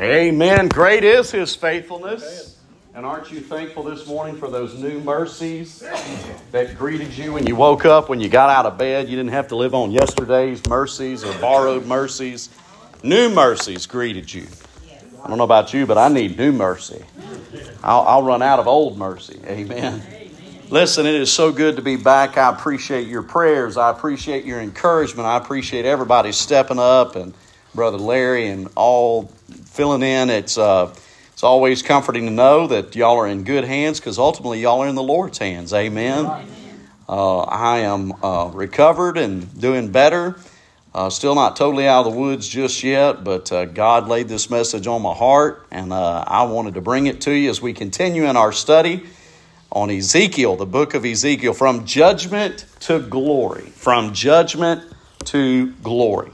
Amen. Great is his faithfulness. And aren't you thankful this morning for those new mercies that greeted you when you woke up, when you got out of bed? You didn't have to live on yesterday's mercies or borrowed mercies. New mercies greeted you. I don't know about you, but I need new mercy. I'll, I'll run out of old mercy. Amen. Listen, it is so good to be back. I appreciate your prayers. I appreciate your encouragement. I appreciate everybody stepping up and Brother Larry and all filling in. It's uh, it's always comforting to know that y'all are in good hands because ultimately y'all are in the Lord's hands. Amen. Uh, I am uh, recovered and doing better. Uh, still not totally out of the woods just yet, but uh, God laid this message on my heart, and uh, I wanted to bring it to you as we continue in our study on Ezekiel, the book of Ezekiel, from judgment to glory. From judgment to glory.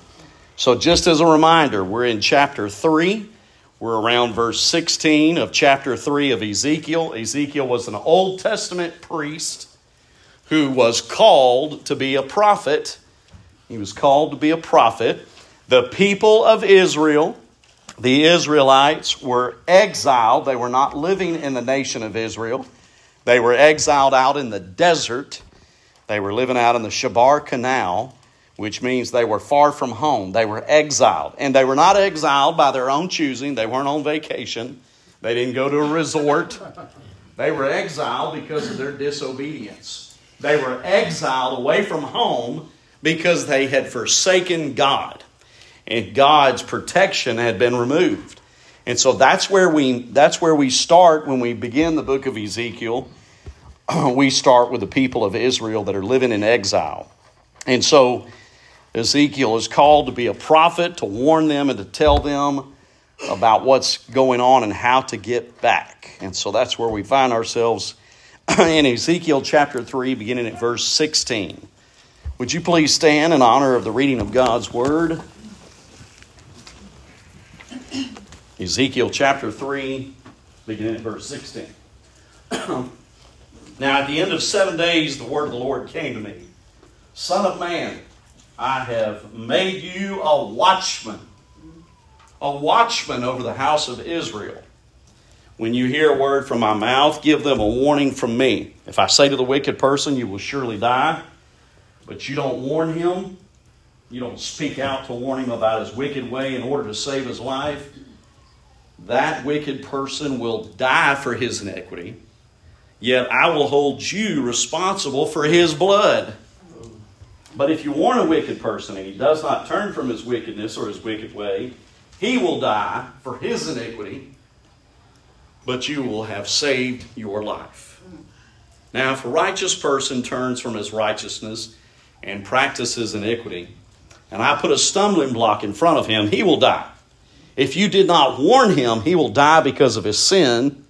So, just as a reminder, we're in chapter 3. We're around verse 16 of chapter 3 of Ezekiel. Ezekiel was an Old Testament priest who was called to be a prophet. He was called to be a prophet. The people of Israel, the Israelites, were exiled. They were not living in the nation of Israel. They were exiled out in the desert. They were living out in the Chebar Canal which means they were far from home. They were exiled. And they were not exiled by their own choosing, they weren't on vacation, they didn't go to a resort. They were exiled because of their disobedience. They were exiled away from home because they had forsaken God. And God's protection had been removed. And so that's where we that's where we start when we begin the book of Ezekiel. we start with the people of Israel that are living in exile. And so Ezekiel is called to be a prophet, to warn them and to tell them about what's going on and how to get back. And so that's where we find ourselves in Ezekiel chapter 3, beginning at verse 16. Would you please stand in honor of the reading of God's word? Ezekiel chapter 3, beginning at verse 16. now, at the end of seven days, the word of the Lord came to me Son of man, I have made you a watchman, a watchman over the house of Israel. When you hear a word from my mouth, give them a warning from me. If I say to the wicked person, You will surely die, but you don't warn him, you don't speak out to warn him about his wicked way in order to save his life, that wicked person will die for his iniquity. Yet I will hold you responsible for his blood. But if you warn a wicked person and he does not turn from his wickedness or his wicked way, he will die for his iniquity, but you will have saved your life. Now, if a righteous person turns from his righteousness and practices iniquity, and I put a stumbling block in front of him, he will die. If you did not warn him, he will die because of his sin,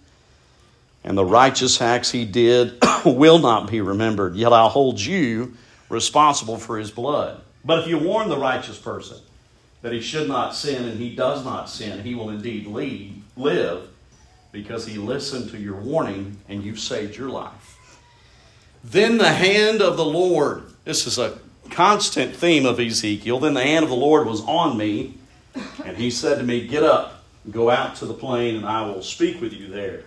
and the righteous acts he did will not be remembered. Yet I'll hold you responsible for his blood. But if you warn the righteous person that he should not sin and he does not sin, he will indeed leave, live because he listened to your warning and you've saved your life. Then the hand of the Lord, this is a constant theme of Ezekiel, then the hand of the Lord was on me, and he said to me, Get up, go out to the plain, and I will speak with you there.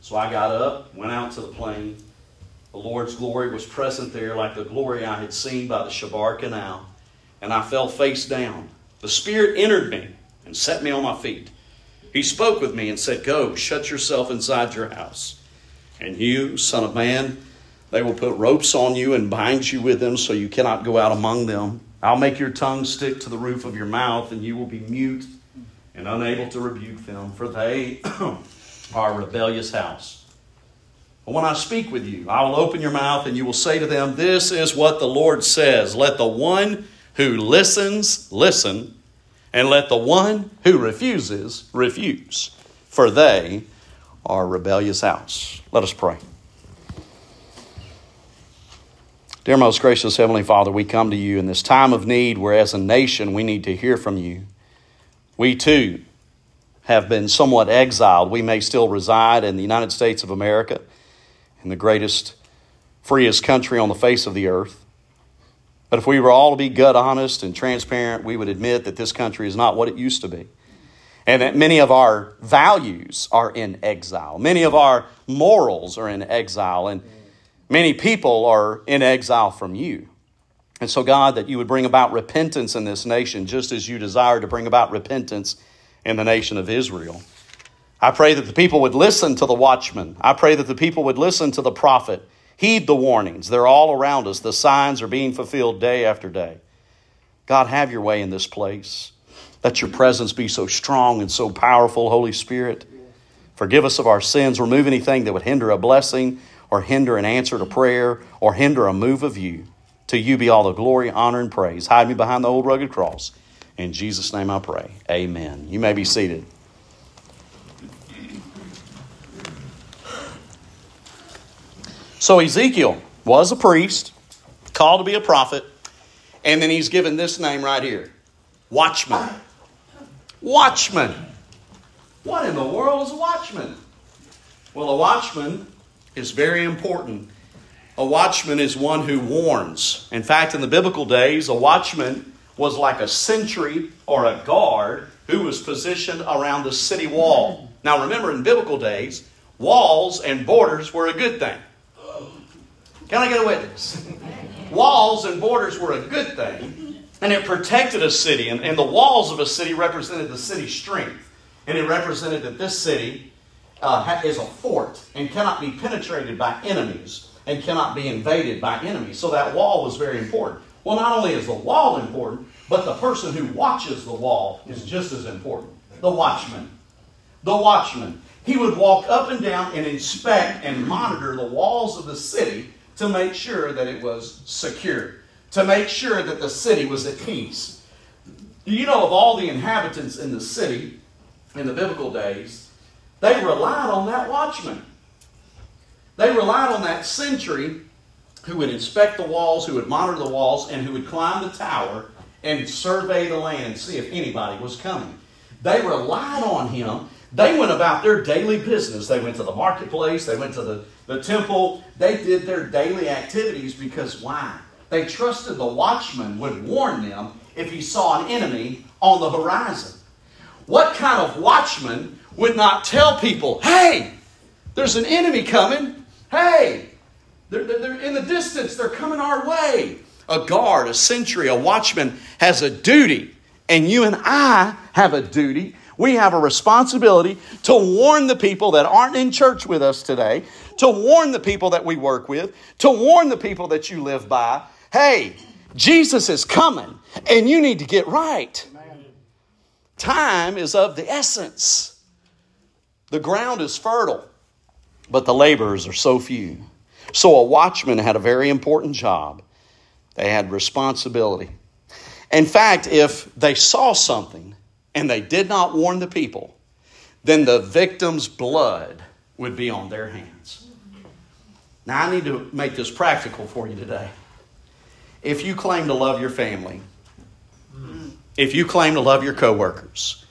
So I got up, went out to the plain, the Lord's glory was present there like the glory I had seen by the Chebar Canal, and I fell face down. The Spirit entered me and set me on my feet. He spoke with me and said, Go, shut yourself inside your house. And you, Son of Man, they will put ropes on you and bind you with them so you cannot go out among them. I'll make your tongue stick to the roof of your mouth, and you will be mute and unable to rebuke them, for they are a rebellious house. But when I speak with you, I will open your mouth and you will say to them, This is what the Lord says. Let the one who listens listen, and let the one who refuses refuse, for they are rebellious house. Let us pray. Dear most gracious Heavenly Father, we come to you in this time of need where, as a nation, we need to hear from you. We too have been somewhat exiled. We may still reside in the United States of America in the greatest, freest country on the face of the earth. But if we were all to be gut honest and transparent, we would admit that this country is not what it used to be. And that many of our values are in exile. Many of our morals are in exile. And many people are in exile from you. And so, God, that you would bring about repentance in this nation, just as you desire to bring about repentance in the nation of Israel. I pray that the people would listen to the watchman. I pray that the people would listen to the prophet. Heed the warnings. They're all around us. The signs are being fulfilled day after day. God, have your way in this place. Let your presence be so strong and so powerful, Holy Spirit. Forgive us of our sins. Remove anything that would hinder a blessing or hinder an answer to prayer or hinder a move of you. To you be all the glory, honor, and praise. Hide me behind the old rugged cross. In Jesus' name I pray. Amen. You may be seated. So Ezekiel was a priest, called to be a prophet, and then he's given this name right here Watchman. Watchman. What in the world is a watchman? Well, a watchman is very important. A watchman is one who warns. In fact, in the biblical days, a watchman was like a sentry or a guard who was positioned around the city wall. Now, remember, in biblical days, walls and borders were a good thing. Can I get a witness? walls and borders were a good thing, and it protected a city. And, and the walls of a city represented the city's strength. And it represented that this city uh, is a fort and cannot be penetrated by enemies and cannot be invaded by enemies. So that wall was very important. Well, not only is the wall important, but the person who watches the wall is just as important. The watchman. The watchman. He would walk up and down and inspect and monitor the walls of the city to make sure that it was secure, to make sure that the city was at peace. You know, of all the inhabitants in the city in the biblical days, they relied on that watchman. They relied on that sentry who would inspect the walls, who would monitor the walls, and who would climb the tower and survey the land, and see if anybody was coming. They relied on him. They went about their daily business. They went to the marketplace, they went to the, the temple. They did their daily activities because why? They trusted the watchman would warn them if he saw an enemy on the horizon. What kind of watchman would not tell people, hey, there's an enemy coming? Hey, they're, they're, in the distance, they're coming our way. A guard, a sentry, a watchman has a duty, and you and I have a duty. We have a responsibility to warn the people that aren't in church with us today, to warn the people that we work with, to warn the people that you live by. Hey, Jesus is coming, and you need to get right. Time is of the essence. The ground is fertile, but the laborers are so few. So a watchman had a very important job. They had responsibility. In fact, if they saw something and they did not warn the people, then the victim's blood would be on their hands. Now, I need to make this practical for you today. If you claim to love your family, if you claim to love your coworkers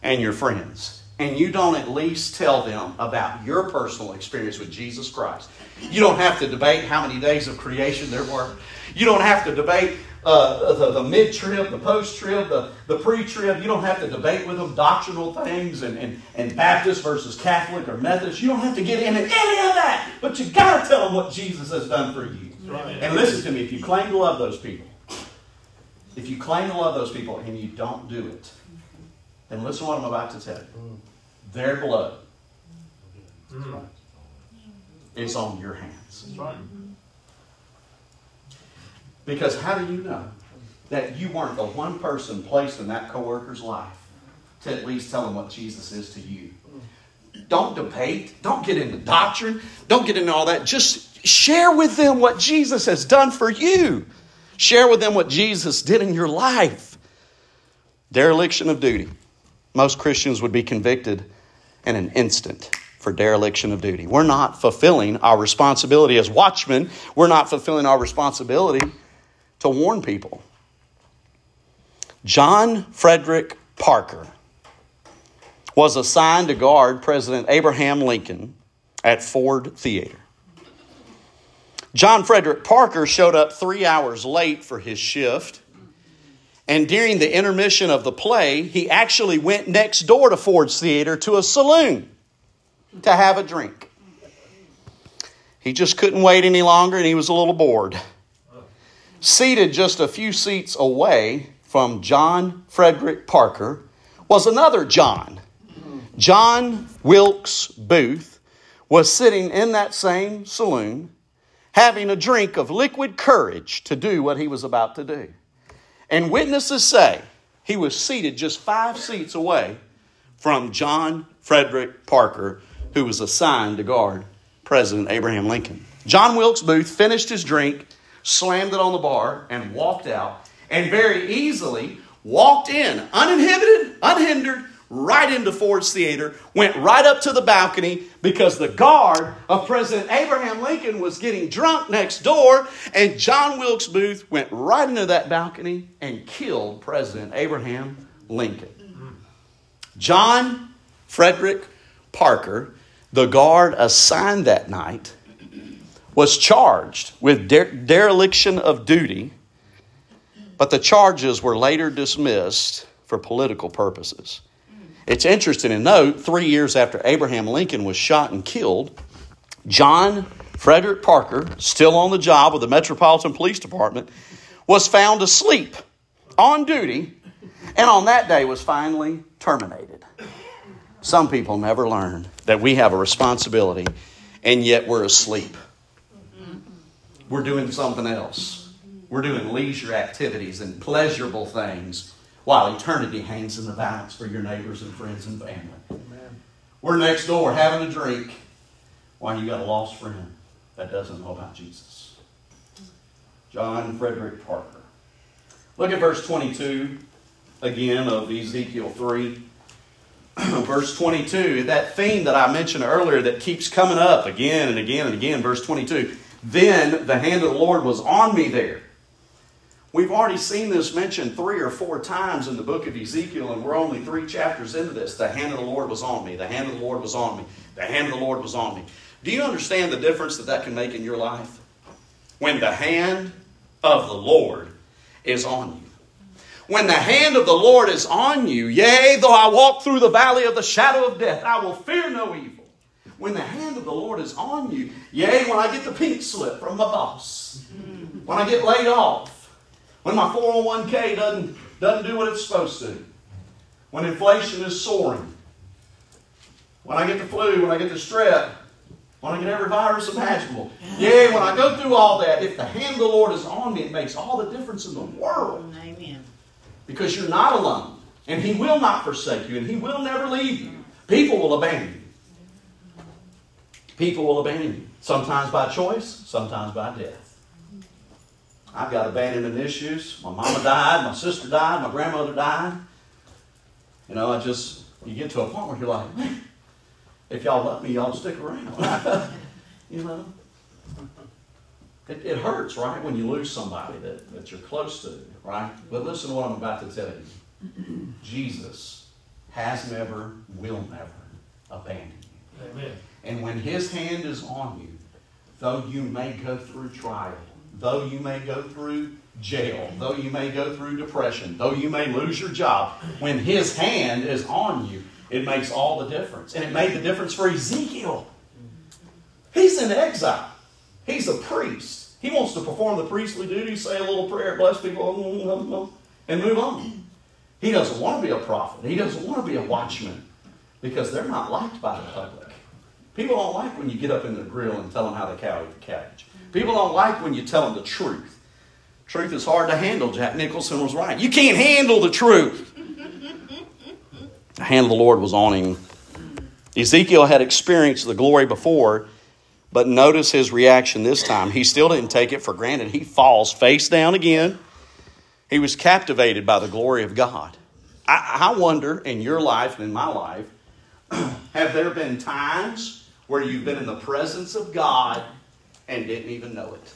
and your friends, and you don't at least tell them about your personal experience with Jesus Christ. You don't have to debate how many days of creation there were. You don't have to debate uh, the, the mid trib, the post trib, the, the pre trib. You don't have to debate with them doctrinal things and, and, and Baptist versus Catholic or Methodist. You don't have to get into any of that. But you got to tell them what Jesus has done for you. Right. And listen to me if you claim to love those people, if you claim to love those people and you don't do it, then listen to what I'm about to tell you. Their blood mm. is on your hands. Because how do you know that you weren't the one person placed in that coworker's life to at least tell them what Jesus is to you? Don't debate. Don't get into doctrine. Don't get into all that. Just share with them what Jesus has done for you. Share with them what Jesus did in your life. Dereliction of duty most Christians would be convicted in an instant for dereliction of duty. We're not fulfilling our responsibility as watchmen, we're not fulfilling our responsibility to warn people. John Frederick Parker was assigned to guard President Abraham Lincoln at Ford Theater. John Frederick Parker showed up three hours late for his shift And during the intermission of the play, he actually went next door to Ford's Theater to a saloon to have a drink. He just couldn't wait any longer and he was a little bored. Seated just a few seats away from John Frederick Parker was another John. John Wilkes Booth was sitting in that same saloon having a drink of liquid courage to do what he was about to do. And witnesses say he was seated just five seats away from John Frederick Parker, who was assigned to guard President Abraham Lincoln. John Wilkes Booth finished his drink, slammed it on the bar, and walked out, and very easily walked in, uninhibited, unhindered, right into Ford's Theater, went right up to the balcony because the guard of President Abraham Lincoln was getting drunk next door, and John Wilkes Booth went right into that balcony and killed President Abraham Lincoln. John Frederick Parker, the guard assigned that night, was charged with dereliction of duty, but the charges were later dismissed for political purposes. It's interesting to note three years after Abraham Lincoln was shot and killed, John Frederick Parker, still on the job with the Metropolitan Police Department, was found asleep on duty and on that day was finally terminated. Some people never learn that we have a responsibility and yet we're asleep. We're doing something else. We're doing leisure activities and pleasurable things while eternity hangs in the balance for your neighbors and friends and family. Amen. We're next door having a drink while you got a lost friend that doesn't know about Jesus. John Frederick Parker. Look at verse 22 again of Ezekiel 3. verse 22, that theme that I mentioned earlier that keeps coming up again and again and again, verse 22. Then the hand of the Lord was on me there We've already seen this mentioned three or four times in the book of Ezekiel, and we're only three chapters into this. The hand of the Lord was on me. The hand of the Lord was on me. The hand of the Lord was on me. Do you understand the difference that that can make in your life? When the hand of the Lord is on you. When the hand of the Lord is on you, yea, though I walk through the valley of the shadow of death, I will fear no evil. When the hand of the Lord is on you, yea, when I get the pink slip from my boss, when I get laid off, when my 401k doesn't, doesn't do what it's supposed to. When inflation is soaring. When I get the flu, when I get the strep, when I get every virus imaginable. Yeah, when I go through all that, if the hand of the Lord is on me, it makes all the difference in the world. Amen. Because you're not alone. And He will not forsake you, and He will never leave you. People will abandon you. People will abandon you. Sometimes by choice, sometimes by death. I've got abandonment issues. My mama died, my sister died, my grandmother died. You know, I just, you get to a point where you're like, if y'all love me, y'all stick around. you know? It, it, hurts, right, when you lose somebody that, that you're close to, right? But listen to what I'm about to tell you. Jesus has never, will never abandon you. Amen. And when his hand is on you, though you may go through trial, though you may go through jail, though you may go through depression, though you may lose your job, when His hand is on you, it makes all the difference. And it made the difference for Ezekiel. He's in exile, he's a priest. He wants to perform the priestly duty, say a little prayer, bless people, mm, mm, mm, and move on. He doesn't want to be a prophet, he doesn't want to be a watchman because they're not liked by the public. People don't like when you get up in their grill and tell them how to carry the cabbage. People don't like when you tell them the truth. Truth is hard to handle. Jack Nicholson was right. You can't handle the truth. The hand of the Lord was on him. Ezekiel had experienced the glory before, but notice his reaction this time. He still didn't take it for granted. He falls face down again. He was captivated by the glory of God. I, I wonder in your life and in my life, have there been times where you've been in the presence of God and didn't even know it.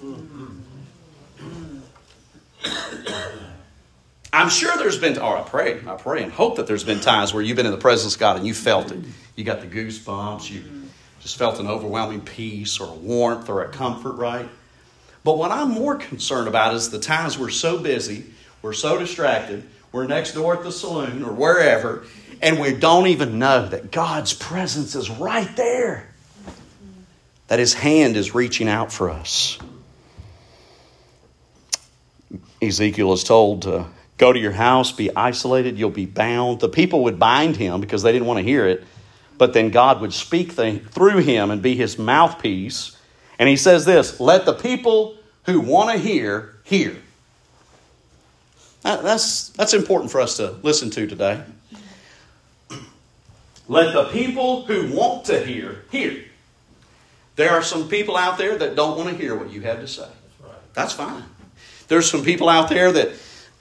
I'm sure there's been, or I pray, I pray and hope that there's been times where you've been in the presence of God and you felt it. You got the goosebumps, you just felt an overwhelming peace or a warmth or a comfort, right? But what I'm more concerned about is the times we're so busy, We're so distracted. We're next door at the saloon or wherever, and we don't even know that God's presence is right there. That His hand is reaching out for us. Ezekiel is told to go to your house, be isolated, you'll be bound. The people would bind him because they didn't want to hear it, but then God would speak through him and be his mouthpiece. And he says this let the people who want to hear, hear. That's, that's important for us to listen to today. Let the people who want to hear, hear. There are some people out there that don't want to hear what you have to say. That's fine. There's some people out there that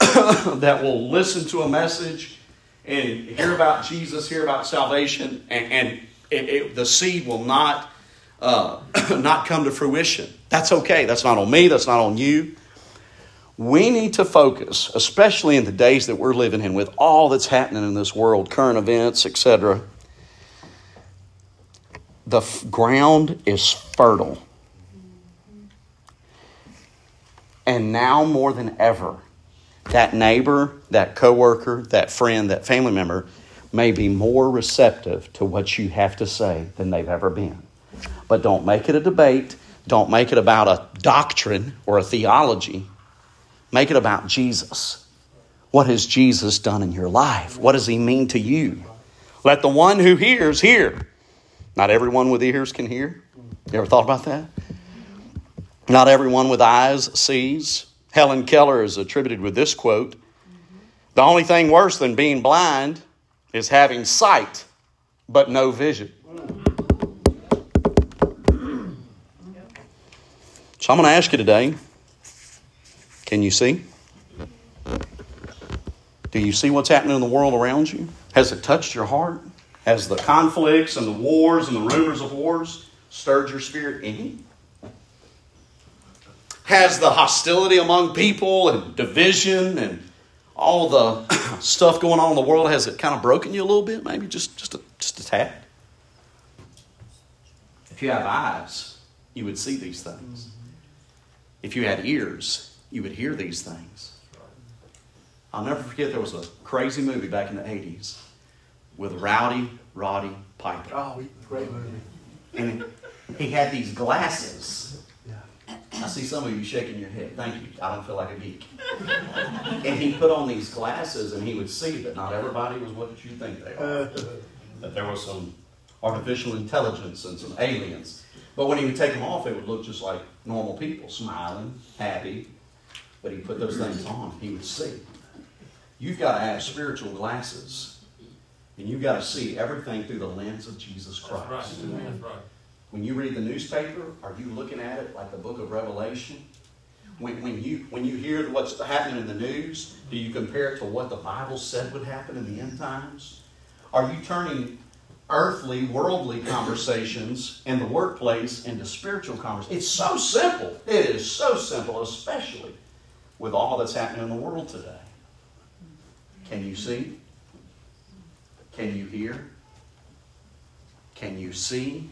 that will listen to a message and hear about Jesus, hear about salvation, and, and it, it, the seed will not uh, not come to fruition. That's okay. That's not on me. That's not on you. We need to focus, especially in the days that we're living in, with all that's happening in this world, current events, etc. The f- ground is fertile. And now more than ever, that neighbor, that coworker, that friend, that family member may be more receptive to what you have to say than they've ever been. But don't make it a debate. Don't make it about a doctrine or a theology. Make it about Jesus. What has Jesus done in your life? What does he mean to you? Let the one who hears hear. Not everyone with ears can hear. You ever thought about that? Not everyone with eyes sees. Helen Keller is attributed with this quote The only thing worse than being blind is having sight but no vision. So I'm going to ask you today can you see? Do you see what's happening in the world around you? Has it touched your heart? Has the conflicts and the wars and the rumors of wars stirred your spirit any? Has the hostility among people and division and all the stuff going on in the world has it kind of broken you a little bit? Maybe just just a, just a tad. If you have eyes, you would see these things. If you had ears, you would hear these things. I'll never forget there was a crazy movie back in the 80s with Rowdy Roddy Piper. Oh, great movie. And he had these glasses. I see some of you shaking your head. Thank you. I don't feel like a geek. and he put on these glasses and he would see that not everybody was what you think they are. Uh. that there was some artificial intelligence and some aliens. But when he would take them off, it would look just like normal people, smiling, happy. But he put those things on, he would see. You've got to have spiritual glasses, and you've got to see everything through the lens of Jesus Christ. That's right. That's right. When you read the newspaper, are you looking at it like the book of Revelation? When, when, you, when you hear what's happening in the news, do you compare it to what the Bible said would happen in the end times? Are you turning earthly, worldly conversations in the workplace into spiritual conversations? It's so simple. It is so simple, especially with all that's happening in the world today. Can you see? Can you hear? Can you see?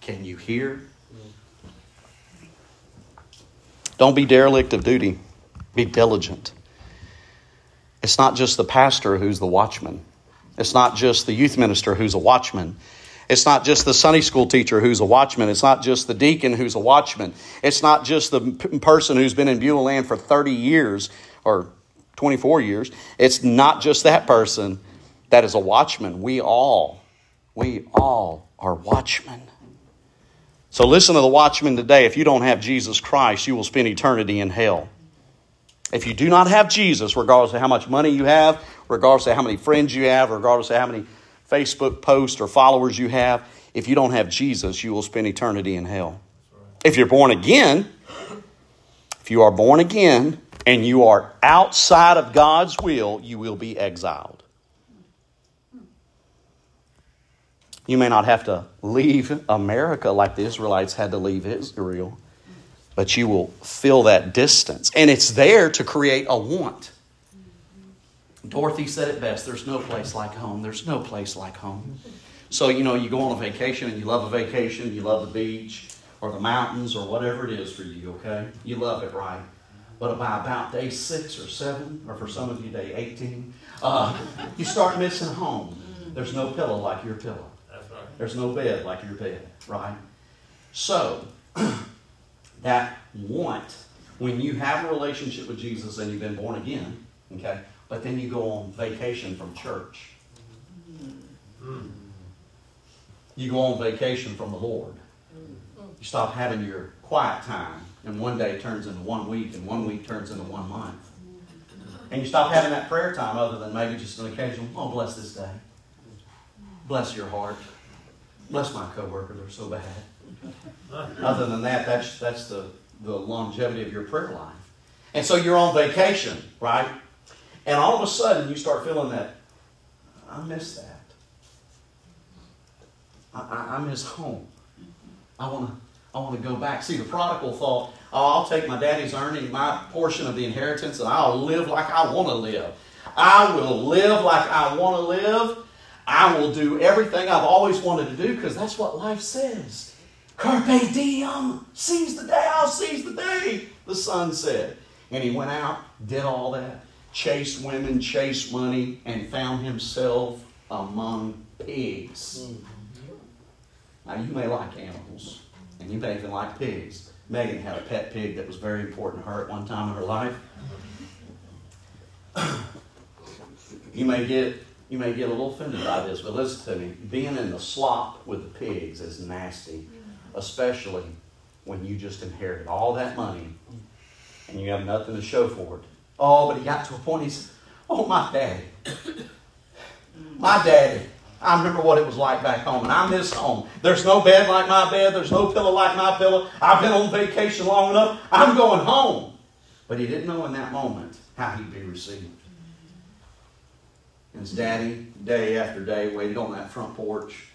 Can you hear? Don't be derelict of duty. Be diligent. It's not just the pastor who's the watchman. It's not just the youth minister who's a watchman. It's not just the Sunday school teacher who's a watchman. It's not just the deacon who's a watchman. It's not just the p- person who's been in Beulah Land for 30 years or 24 years. It's not just that person that is a watchman. We all, we all are watchmen. So listen to the watchman today. If you don't have Jesus Christ, you will spend eternity in hell. If you do not have Jesus, regardless of how much money you have, regardless of how many friends you have, regardless of how many Facebook posts or followers you have, if you don't have Jesus, you will spend eternity in hell. If you're born again, if you are born again and you are outside of God's will, you will be exiled. You may not have to leave America like the Israelites had to leave Israel, but you will feel that distance. And it's there to create a want. Dorothy said it best there's no place like home. There's no place like home. So, you know, you go on a vacation and you love a vacation, you love the beach or the mountains or whatever it is for you, okay? You love it, right? But by about day six or seven, or for some of you, day 18, uh, you start missing home. There's no pillow like your pillow. There's no bed like your bed, right? So, that want, when you have a relationship with Jesus and you've been born again, okay, but then you go on vacation from church. You go on vacation from the Lord. You stop having your quiet time, and one day turns into one week, and one week turns into one month. And you stop having that prayer time other than maybe just an occasional, oh, bless this day. Bless your heart. Bless my coworker, they're so bad. Other than that, that's, that's the, the longevity of your prayer life. And so you're on vacation, right? And all of a sudden you start feeling that, I miss that. I, I, I miss home. I want to I want to go back. See, the prodigal thought, oh, I'll take my daddy's earning, my portion of the inheritance, and I'll live like I want to live. I will live like I want to live. I will do everything I've always wanted to do because that's what life says. Carpe diem. Seize the day. I'll seize the day, the son said. And he went out, did all that, chased women, chased money, and found himself among pigs. Now, you may like animals, and you may even like pigs. Megan had a pet pig that was very important to her at one time in her life. You may get you may get a little offended by this, but listen to me. Being in the slop with the pigs is nasty, mm-hmm. especially when you just inherited all that money and you have nothing to show for it. Oh, but he got to a point, he said, Oh, my daddy. My daddy. I remember what it was like back home, and I miss home. There's no bed like my bed, there's no pillow like my pillow. I've been on vacation long enough. I'm going home. But he didn't know in that moment how he'd be received. And his daddy, day after day, waited on that front porch,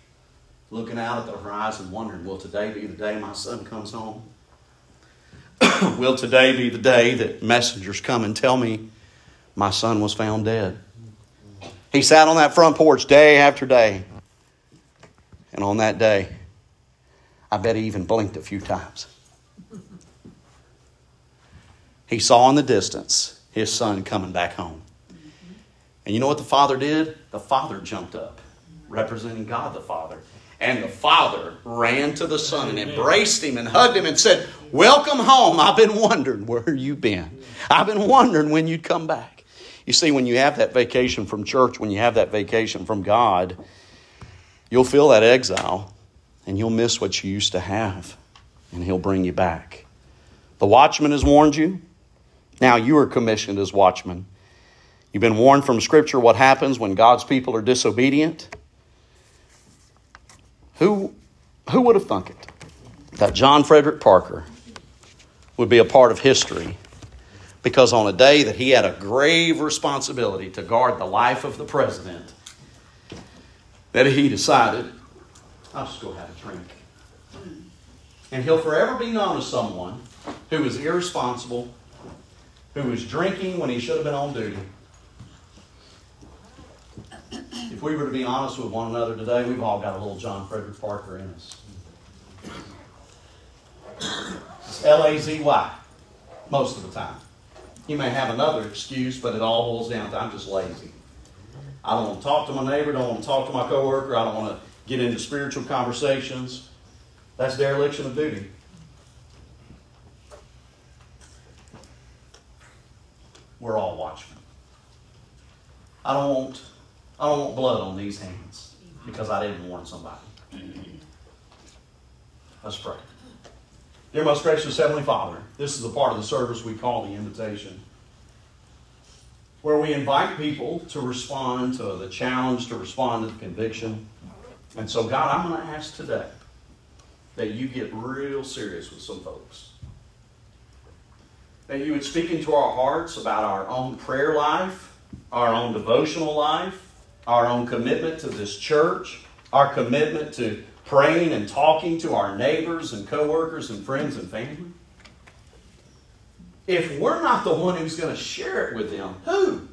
looking out at the horizon, wondering, will today be the day my son comes home? will today be the day that messengers come and tell me my son was found dead? He sat on that front porch day after day. And on that day, I bet he even blinked a few times. He saw in the distance his son coming back home. And you know what the father did? The father jumped up, representing God the Father. And the father ran to the son and embraced him and hugged him and said, Welcome home. I've been wondering where you've been. I've been wondering when you'd come back. You see, when you have that vacation from church, when you have that vacation from God, you'll feel that exile and you'll miss what you used to have, and He'll bring you back. The watchman has warned you. Now you are commissioned as watchmen. You've been warned from Scripture what happens when God's people are disobedient. Who, who would have thunk it? That John Frederick Parker would be a part of history because on a day that he had a grave responsibility to guard the life of the president, that he decided, I'll just go have a drink. And he'll forever be known as someone who was irresponsible, who was drinking when he should have been on duty. If we were to be honest with one another today, we've all got a little John Frederick Parker in us. It's L A Z Y most of the time. You may have another excuse, but it all boils down to I'm just lazy. I don't want to talk to my neighbor, don't want to talk to my coworker, I don't want to get into spiritual conversations. That's dereliction of duty. We're all watchmen. I don't want I don't want blood on these hands because I didn't warn somebody. Let's pray. Dear most gracious Heavenly Father, this is a part of the service we call the invitation, where we invite people to respond to the challenge, to respond to the conviction. And so, God, I'm going to ask today that you get real serious with some folks. That you would speak into our hearts about our own prayer life, our own devotional life, our own commitment to this church, our commitment to praying and talking to our neighbors and coworkers and friends and family? If we're not the one who's going to share it with them, who?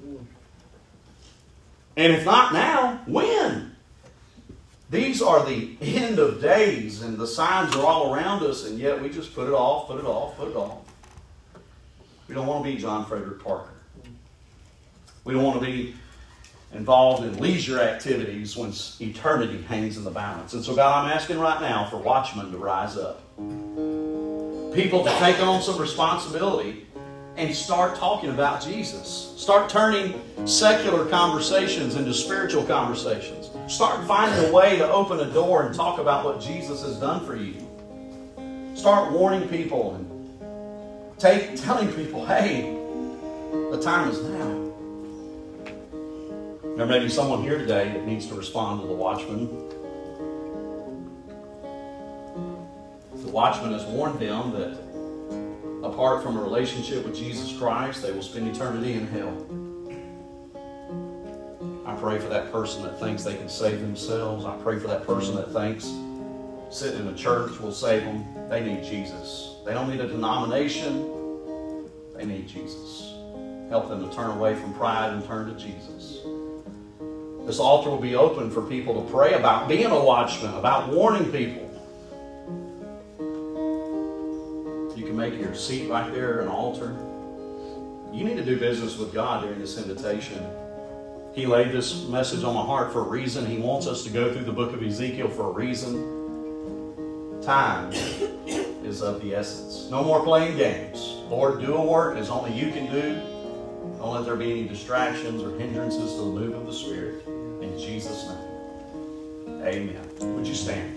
And if not now, when? These are the end of days, and the signs are all around us, and yet we just put it off, put it off, put it off. We don't want to be John Frederick Parker. We don't want to be involved in leisure activities when eternity hangs in the balance. And so, God, I'm asking right now for watchmen to rise up. People to take on some responsibility and start talking about Jesus. Start turning secular conversations into spiritual conversations. Start finding a way to open a door and talk about what Jesus has done for you. Start warning people and take, telling people, hey, the time is now. There may be someone here today that needs to respond to the watchman. The watchman has warned them that apart from a relationship with Jesus Christ, they will spend eternity in hell. I pray for that person that thinks they can save themselves. I pray for that person that thinks sitting in a church will save them. They need Jesus. They don't need a denomination. They need Jesus. Help them to turn away from pride and turn to Jesus. This altar will be open for people to pray about being a watchman, about warning people. You can make your seat right there an altar. You need to do business with God during this invitation. He laid this message on my heart for a reason. He wants us to go through the book of Ezekiel for a reason. Time is of the essence. No more playing games. Lord, do a work as only you can do. Don't let there be any distractions or hindrances to the move of the Spirit. In Jesus' name. Amen. Would you stand?